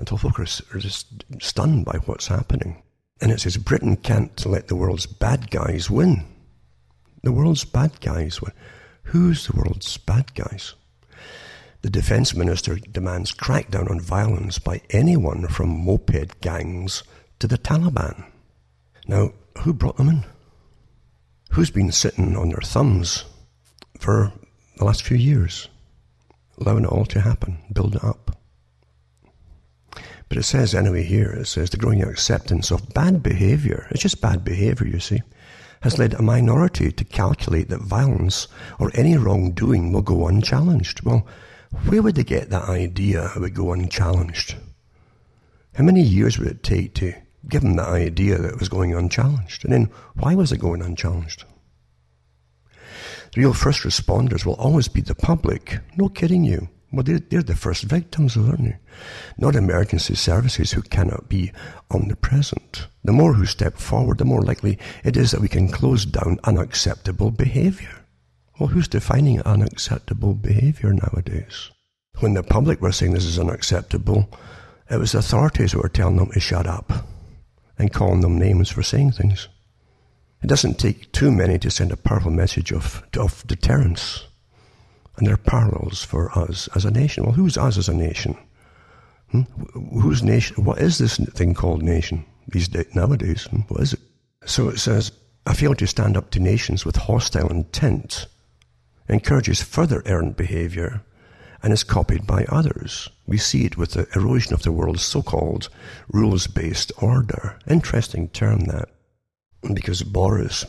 until folk are just stunned by what's happening. And it says Britain can't let the world's bad guys win. The world's bad guys win. Who's the world's bad guys? The defense minister demands crackdown on violence by anyone from moped gangs to the Taliban. Now, who brought them in? Who's been sitting on their thumbs for the last few years, allowing it all to happen, build it up? But it says anyway here, it says the growing acceptance of bad behavior, it's just bad behavior, you see, has led a minority to calculate that violence or any wrongdoing will go unchallenged. Well, where would they get that idea it would go unchallenged? How many years would it take to give them the idea that it was going unchallenged? And then why was it going unchallenged? The real first responders will always be the public. No kidding you. Well, they're, they're the first victims, aren't they? Not emergency services who cannot be omnipresent. The more who step forward, the more likely it is that we can close down unacceptable behavior. Well, who's defining unacceptable behavior nowadays? When the public were saying this is unacceptable, it was the authorities who were telling them to shut up and calling them names for saying things. It doesn't take too many to send a powerful message of, of deterrence. And there are parallels for us as a nation. Well, who's us as a nation? Hmm? Whose nation? What is this thing called nation these days, nowadays? Hmm? What is it? So it says, I fail to stand up to nations with hostile intent, encourages further errant behavior, and is copied by others. We see it with the erosion of the world's so-called rules-based order. Interesting term that. Because Boris,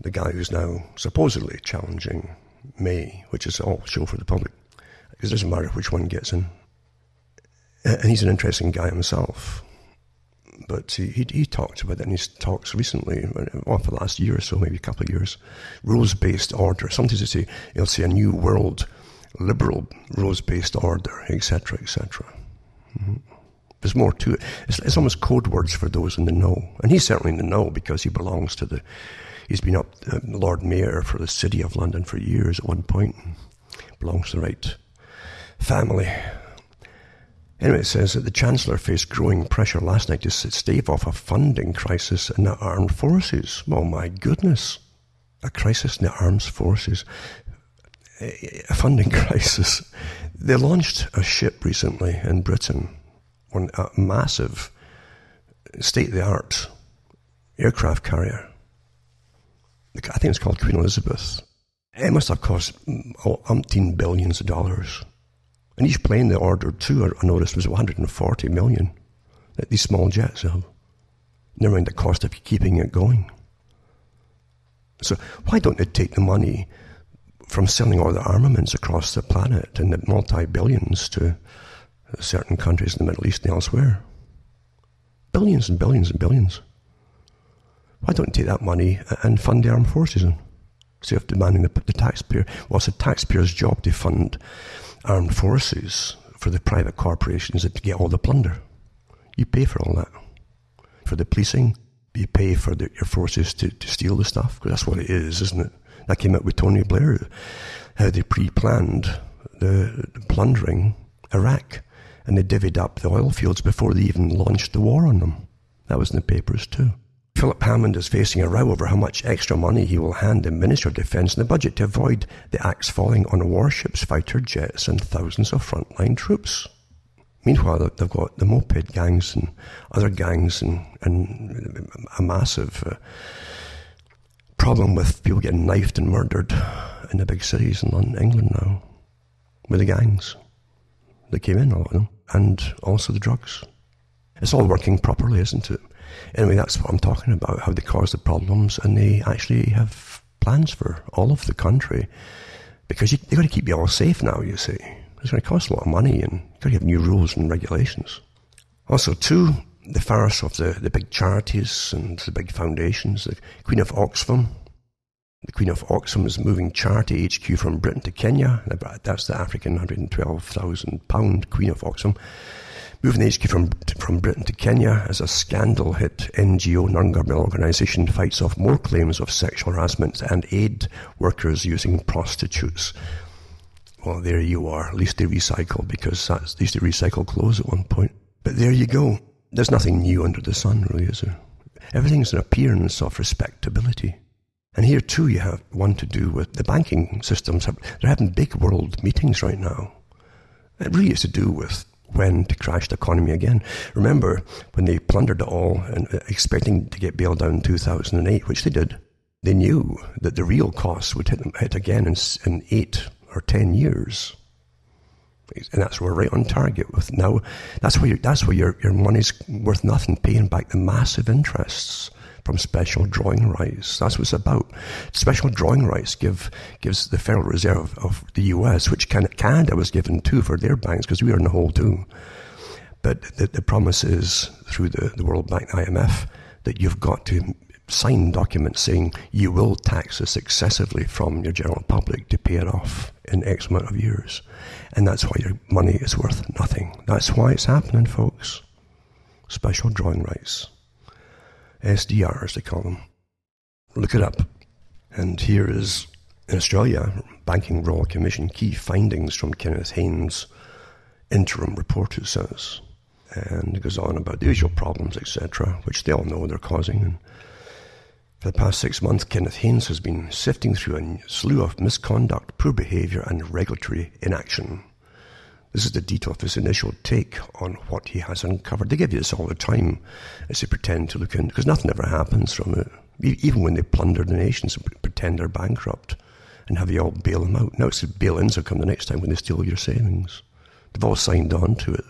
the guy who's now supposedly challenging May, which is all show for the public, it doesn't matter which one gets in. And he's an interesting guy himself. But he, he, he talked about it in his talks recently, well, for the last year or so, maybe a couple of years. Rules based order. Sometimes he'll say, he'll say a new world, liberal rules based order, etc., etc. Mm-hmm. There's more to it. It's, it's almost code words for those in the know. And he's certainly in the know because he belongs to the He's been up uh, Lord Mayor for the City of London for years at one point. Belongs to the right family. Anyway, it says that the Chancellor faced growing pressure last night to stave off a funding crisis in the armed forces. Oh my goodness. A crisis in the armed forces. A funding crisis. They launched a ship recently in Britain, one a massive, state of the art aircraft carrier I think it's called Queen Elizabeth. It must have cost mm, oh, umpteen billions of dollars. And each plane they ordered too, I noticed, was 140 million. that These small jets have. Never mind the cost of keeping it going. So why don't they take the money from selling all the armaments across the planet and the multi-billions to certain countries in the Middle East and elsewhere? Billions and billions and billions. Why don't you take that money and fund the armed forces instead of demanding the, the taxpayer? Well, it's the taxpayer's job to fund armed forces for the private corporations to get all the plunder. You pay for all that. For the policing, you pay for the, your forces to, to steal the stuff, because that's what it is, isn't it? That came out with Tony Blair, how they pre planned the, the plundering Iraq and they divvied up the oil fields before they even launched the war on them. That was in the papers too. Philip Hammond is facing a row over how much extra money he will hand the Minister of Defence in the budget to avoid the axe falling on warships, fighter jets, and thousands of frontline troops. Meanwhile, they've got the moped gangs and other gangs and, and a massive uh, problem with people getting knifed and murdered in the big cities in London, England now with the gangs that came in, a lot of them, and also the drugs. It's all working properly, isn't it? Anyway, that's what I'm talking about, how they cause the problems, and they actually have plans for all of the country because you, they've got to keep you all safe now, you see. It's going to cost a lot of money, and you've got to have new rules and regulations. Also, too, the farce of the, the big charities and the big foundations. The Queen of Oxfam, the Queen of Oxfam is moving charity HQ from Britain to Kenya. That's the African £112,000 Queen of Oxfam. Moving the HQ from, from Britain to Kenya as a scandal hit NGO non-governmental organisation fights off more claims of sexual harassment and aid workers using prostitutes. Well, there you are. At least they recycle because that's, they recycle clothes at one point. But there you go. There's nothing new under the sun, really, is there? Everything's an appearance of respectability. And here too, you have one to do with the banking systems. They're having big world meetings right now. It really is to do with when to crash the economy again. Remember when they plundered it all and uh, expecting to get bailed out in 2008, which they did. They knew that the real costs would hit them hit again in, in eight or ten years. And that's where we're right on target with now. That's where that's where your, your money's worth nothing, paying back the massive interests from special drawing rights. That's what it's about. Special drawing rights give gives the Federal Reserve of the U.S., which Canada was given too for their banks because we are in the hole too. But the, the promise is through the, the World Bank, IMF, that you've got to sign documents saying you will tax us excessively from your general public to pay it off in X amount of years. And that's why your money is worth nothing. That's why it's happening, folks. Special drawing rights. SDR, as they call them. Look it up. And here is, in Australia, Banking Royal Commission key findings from Kenneth Haynes' interim report, it says. And it goes on about the usual problems, etc., which they all know they're causing. And for the past six months, Kenneth Haynes has been sifting through a slew of misconduct, poor behaviour, and regulatory inaction. This is the detail of his initial take on what he has uncovered. They give you this all the time as they pretend to look in, because nothing ever happens from it. Even when they plunder the nations and pretend they're bankrupt and have you all bail them out. Now it's the bail-ins will come the next time when they steal your savings. They've all signed on to it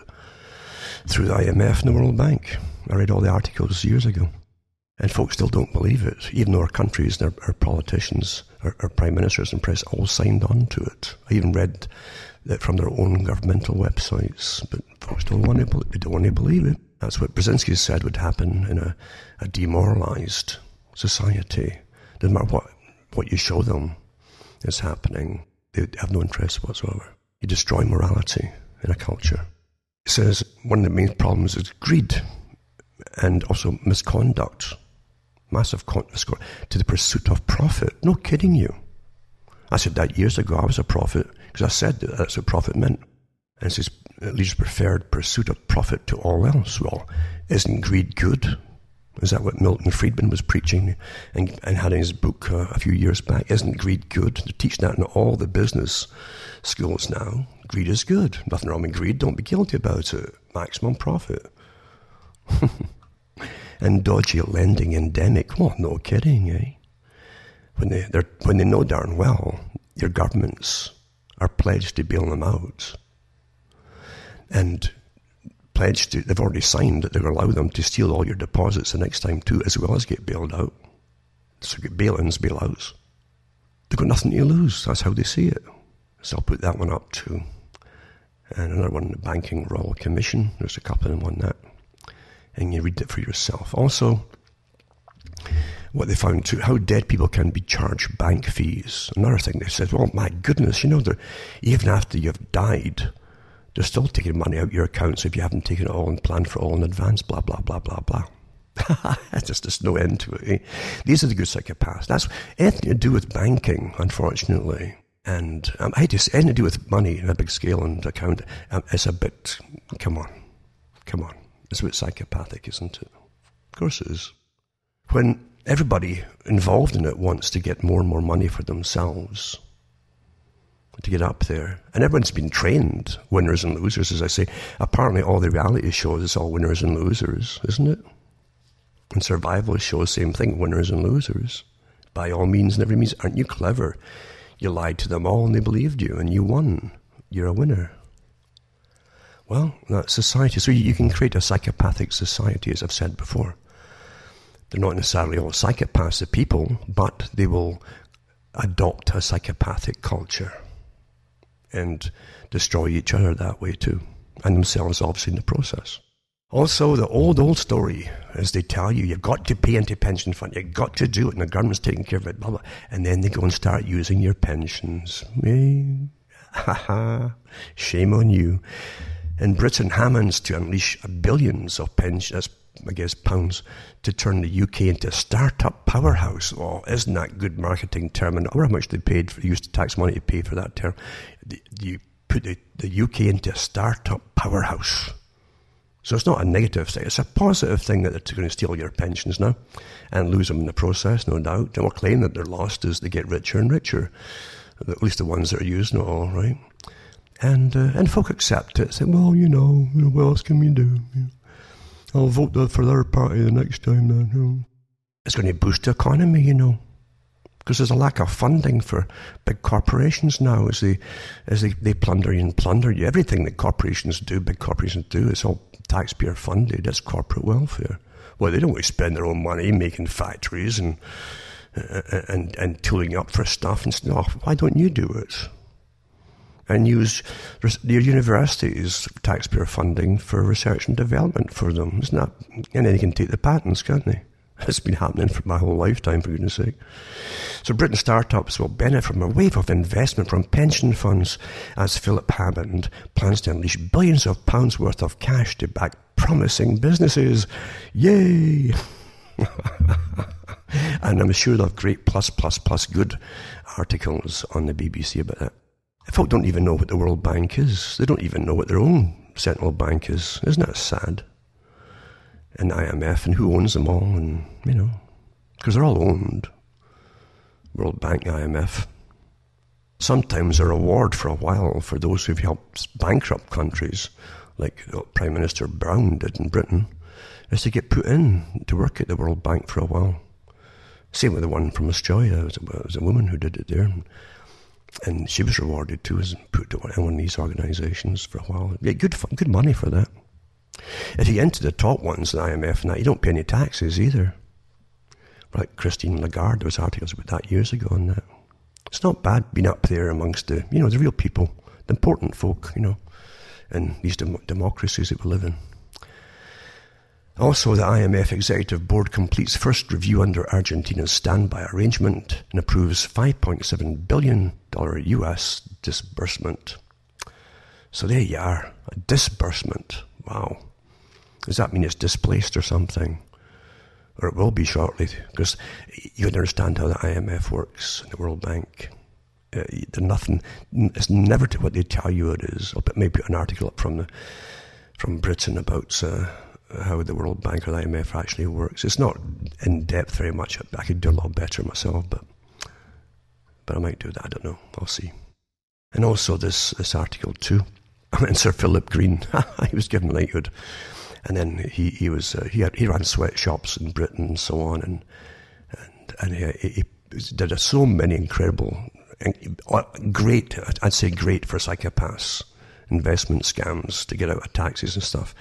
through the IMF and the World Bank. I read all the articles years ago. And folks still don't believe it, even though our countries and our, our politicians, our, our, prime ministers and press all signed on to it. I even read from their own governmental websites, but folks don't want to, they don't want to believe it. That's what Brzezinski said would happen in a, a demoralized society. Doesn't matter what, what you show them is happening, they have no interest whatsoever. You destroy morality in a culture. He says one of the main problems is greed and also misconduct massive misconduct to the pursuit of profit. No kidding you. I said that years ago. I was a prophet because I said that that's what profit meant. And it says, at least preferred pursuit of profit to all else. Well, isn't greed good? Is that what Milton Friedman was preaching and, and had in his book uh, a few years back? Isn't greed good? They teach that in all the business schools now. Greed is good. Nothing wrong with greed. Don't be guilty about it. Maximum profit. and dodgy lending endemic. Well, no kidding, eh? When they, when they know darn well your governments are pledged to bail them out and pledged to, they've already signed that they will allow them to steal all your deposits the next time too, as well as get bailed out. So get bail-ins, bail-outs. They've got nothing to lose. That's how they see it. So I'll put that one up too. And uh, another one, the Banking Royal Commission. There's a couple of them on that and you read it for yourself. Also, what they found too, how dead people can be charged bank fees. Another thing they said, well, my goodness, you know, even after you've died, they're still taking money out your accounts if you haven't taken it all and planned for all in advance, blah, blah, blah, blah, blah. There's just no end to it. Eh? These are the good psychopaths. That's anything to do with banking, unfortunately. And um, I just anything to do with money in a big scale and account. Um, it's a bit. Come on, come on. It's a bit psychopathic, isn't it? Of course it is. When everybody involved in it wants to get more and more money for themselves, to get up there. And everyone's been trained, winners and losers, as I say. Apparently, all the reality shows, it's all winners and losers, isn't it? And survival shows, same thing, winners and losers. By all means and every means, aren't you clever? You lied to them all and they believed you, and you won. You're a winner. Well, that's society. So you can create a psychopathic society, as I've said before. They're not necessarily all psychopaths, of people, but they will adopt a psychopathic culture and destroy each other that way too, and themselves obviously in the process. Also, the old, old story, as they tell you, you've got to pay into pension fund, you've got to do it, and the government's taking care of it, blah, blah, and then they go and start using your pensions. Ha ha, shame on you. In Britain, Hammond's to unleash billions of pensions, I guess, pounds to turn the UK into a start-up powerhouse. Oh, isn't that good marketing term? And how much they paid for used tax money to pay for that term. You put the, the UK into a start-up powerhouse. So it's not a negative thing. It's a positive thing that they're going to steal your pensions now and lose them in the process, no doubt. And we'll claim that they're lost as they get richer and richer. At least the ones that are using it all, right? And uh, and folk accept it. Say, well, you know, what else can we do? I'll vote for their party the next time then. It's going to boost the economy, you know. Because there's a lack of funding for big corporations now as they as they, they plunder you and plunder you. Everything that corporations do, big corporations do, is all taxpayer funded. It's corporate welfare. Well, they don't to spend their own money making factories and uh, and and tooling up for stuff and stuff. Why don't you do it? And use your university's taxpayer funding for research and development for them. Isn't that? And then they can take the patents, can't they? It's been happening for my whole lifetime, for goodness sake. So Britain startups will benefit from a wave of investment from pension funds as Philip Hammond plans to unleash billions of pounds worth of cash to back promising businesses. Yay! and I'm sure they'll have great plus, plus, plus good articles on the BBC about that. Folk don't even know what the World Bank is. They don't even know what their own central bank is. Isn't that sad? And IMF and who owns them all, and you know, because they're all owned. World Bank, IMF. Sometimes a reward for a while for those who've helped bankrupt countries, like uh, Prime Minister Brown did in Britain, is to get put in to work at the World Bank for a while. Same with the one from Australia. It was a, it was a woman who did it there and she was rewarded too as put to one of these organisations for a while. Yeah, good good money for that. If you enter the top ones, the IMF and that, you don't pay any taxes either. Like Christine Lagarde, there was articles about that years ago on that. It's not bad being up there amongst the, you know, the real people, the important folk, you know, in these dem- democracies that we live in. Also, the IMF Executive Board completes first review under Argentina's standby arrangement and approves $5.7 billion US disbursement. So there you are, a disbursement. Wow. Does that mean it's displaced or something? Or it will be shortly, because you understand how the IMF works and the World Bank. Uh, they're nothing, it's never to what they tell you it is. I'll put maybe an article up from the, from Britain about uh, how the World Bank or the IMF actually works. It's not in depth very much. I could do a lot better myself, but but I might do that. I don't know. I'll see. And also this this article too. I mean, Sir Philip Green. he was given knighthood, and then he he was uh, he had, he ran sweatshops in Britain and so on, and and and he, he did so many incredible, uh, great. I'd say great for psychopaths investment scams to get out of taxes and stuff.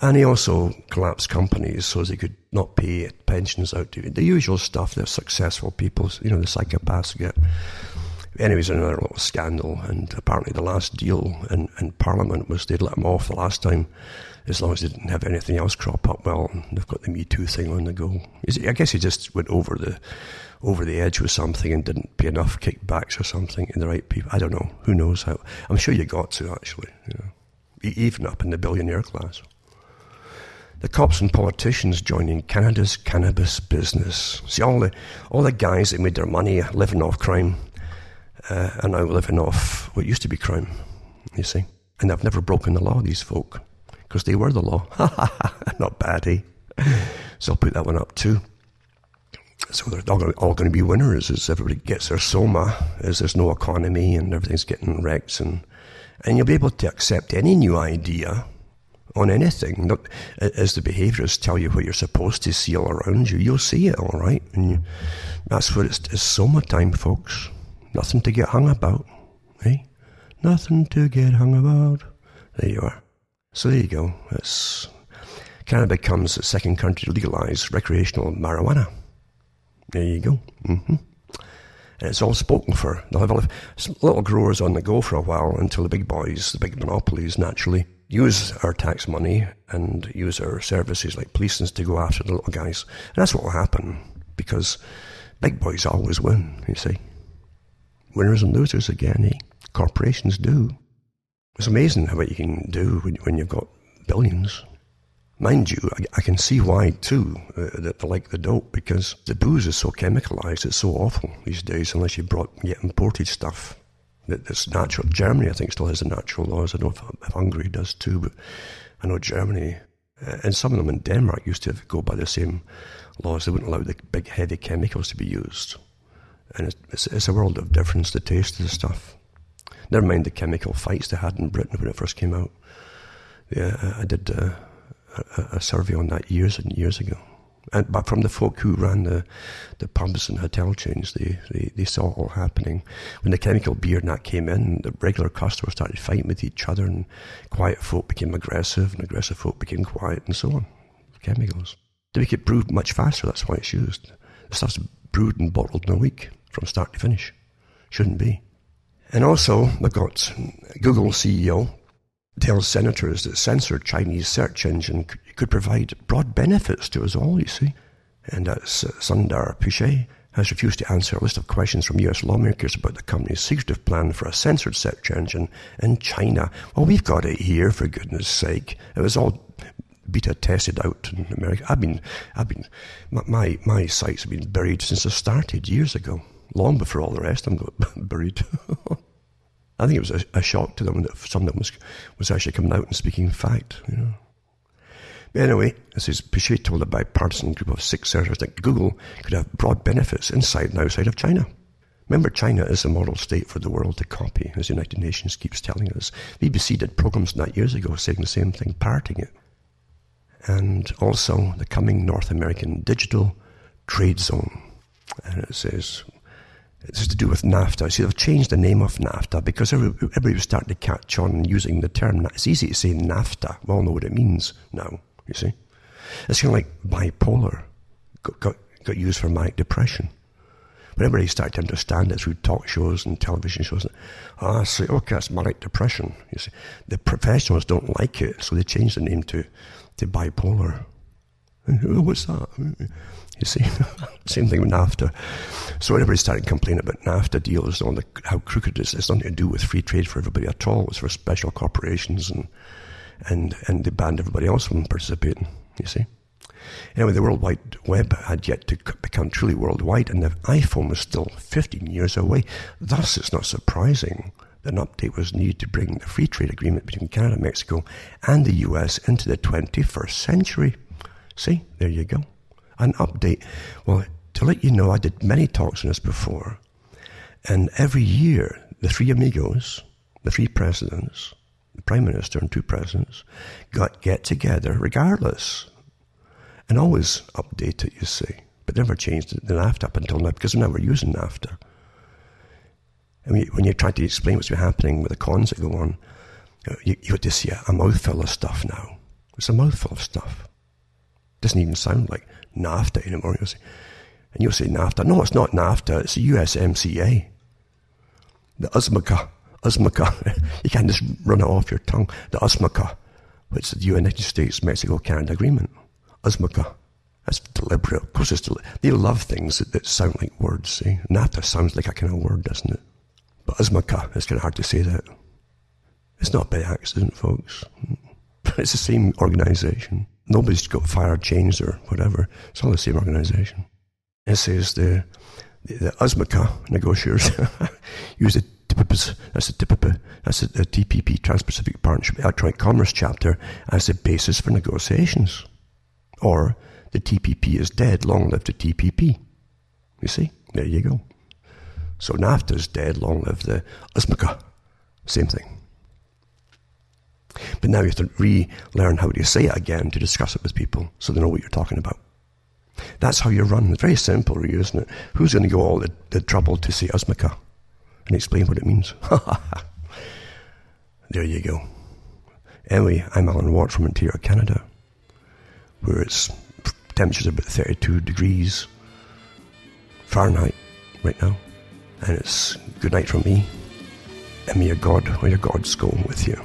And he also collapsed companies so he could not pay pensions out to the usual stuff that successful people, you know, the psychopaths get. Anyways, another little scandal, and apparently the last deal in, in Parliament was they'd let him off the last time as long as they didn't have anything else crop up. Well, they've got the Me Too thing on the go. I guess he just went over the over the edge with something and didn't pay enough kickbacks or something in the right people. I don't know. Who knows how? I'm sure you got to actually. You know, even up in the billionaire class. The cops and politicians joining Canada's cannabis business. See all the all the guys that made their money living off crime uh, are now living off what used to be crime, you see. And they've never broken the law, these folk, because they were the law. Not bad, eh? So I'll put that one up too. So they're all, going to be winners as everybody gets their soma, as there's no economy and everything's getting wrecked. And, and you'll be able to accept any new idea on anything. Not, as the behaviourists tell you what you're supposed to see all around you, you'll see it all right. And you, that's what it's, it's soma time, folks. Nothing to get hung about, eh? Nothing to get hung about. There you are. So there you go. It's Canada becomes the second country to legalize recreational marijuana. There you go. Mm-hmm. And it's all spoken for. They'll have little growers on the go for a while until the big boys, the big monopolies, naturally use our tax money and use our services like policers to go after the little guys. And that's what will happen because big boys always win, you see. Winners and losers again, eh? Corporations do. It's amazing how what you can do when, when you've got billions. Mind you, I, I can see why too, uh, that they like the dope, because the booze is so chemicalized, it's so awful these days, unless you brought, get imported stuff that, that's natural. Germany, I think, still has the natural laws. I don't know if, if Hungary does too, but I know Germany, uh, and some of them in Denmark used to go by the same laws. They wouldn't allow the big, heavy chemicals to be used. And it's, it's, it's a world of difference, the taste of the stuff. Never mind the chemical fights they had in Britain when it first came out. Yeah, I did. Uh, a, a, survey on that years and years ago. And, but from the folk who ran the, the pubs and hotel chains, they, they, they saw it all happening. When the chemical beer that came in, the regular customers started fighting with each other, and quiet folk became aggressive, and aggressive folk became quiet, and so on. Chemicals. To make it brewed much faster, that's why it's used. The stuff's brewed and bottled in a week, from start to finish. Shouldn't be. And also, they've got Google CEO tells senators that censored Chinese search engine could provide broad benefits to us all, you see. And uh, Sundar Pichai has refused to answer a list of questions from US lawmakers about the company's secretive plan for a censored search engine in China. Well, we've got it here, for goodness sake. It was all beta tested out in America. I've been, I've been, my, my sites have been buried since I started years ago, long before all the rest of them got buried. I think it was a, a shock to them that something was, was actually coming out and speaking fact. You know. But anyway, this is Pichai told a bipartisan group of six senators that Google could have broad benefits inside and outside of China. Remember, China is a model state for the world to copy, as the United Nations keeps telling us. BBC did programs not years ago saying the same thing, parroting it. And also the coming North American digital trade zone. And it says, it's to do with NAFTA. See, they've changed the name of NAFTA because everybody was starting to catch on using the term. It's easy to say NAFTA. We all know what it means now, you see. It's kind of like bipolar got, got, got used for manic depression. But everybody started to understand it through talk shows and television shows. Ah, say, okay, it's manic depression. You see, the professionals don't like it, so they changed the name to, to bipolar. What's that? You see, same thing with NAFTA. So everybody started complaining about NAFTA deals the, how crooked it is. It's nothing to do with free trade for everybody at all. It's for special corporations and and and they banned everybody else from participating. You see. Anyway, the World Wide Web had yet to become truly worldwide, and the iPhone was still 15 years away. Thus, it's not surprising that an update was needed to bring the free trade agreement between Canada, Mexico, and the US into the 21st century. See, there you go an update. Well, to let you know, I did many talks on this before. And every year, the three amigos, the three presidents, the prime minister and two presidents, got get together regardless. And always update it, you see. But never changed the NAFTA up until now because we're never using NAFTA. And when you try to explain what's been happening with the cons that go on, uh, you, you got to see a, a mouthful of stuff now. It's a mouthful of stuff. Doesn't even sound like NAFTA anymore. You'll say, and you'll say NAFTA. No, it's not NAFTA. It's the USMCA. The USMCA. USMCA. you can't just run it off your tongue. The USMCA, which is the United States Mexico Canada Agreement. USMCA. That's deliberate. Of course, it's del- they love things that, that, sound like words. See? NAFTA sounds like a kind of word, doesn't it? But USMCA, it's kind of hard to say that. It's not by accident, folks. It's the same organization. Nobody's got fired, changed, or whatever. It's all the same organization. It says the the, the USMCA negotiators use the TPP, that's the TPP, that's the, the TPP, Trans-Pacific Partnership Electronic Commerce chapter, as the basis for negotiations. Or the TPP is dead, long live the TPP. You see? There you go. So NAFTA is dead, long live the USMCA. Same thing. But now you have to relearn how to say it again to discuss it with people so they know what you're talking about. That's how you run. It's very simple, really, isn't it? Who's going to go all the, the trouble to say USMCA and explain what it means? there you go. Anyway, I'm Alan Watt from Ontario, Canada, where it's temperature's about 32 degrees Fahrenheit right now. And it's good night from me. And may your God or your gods go with you.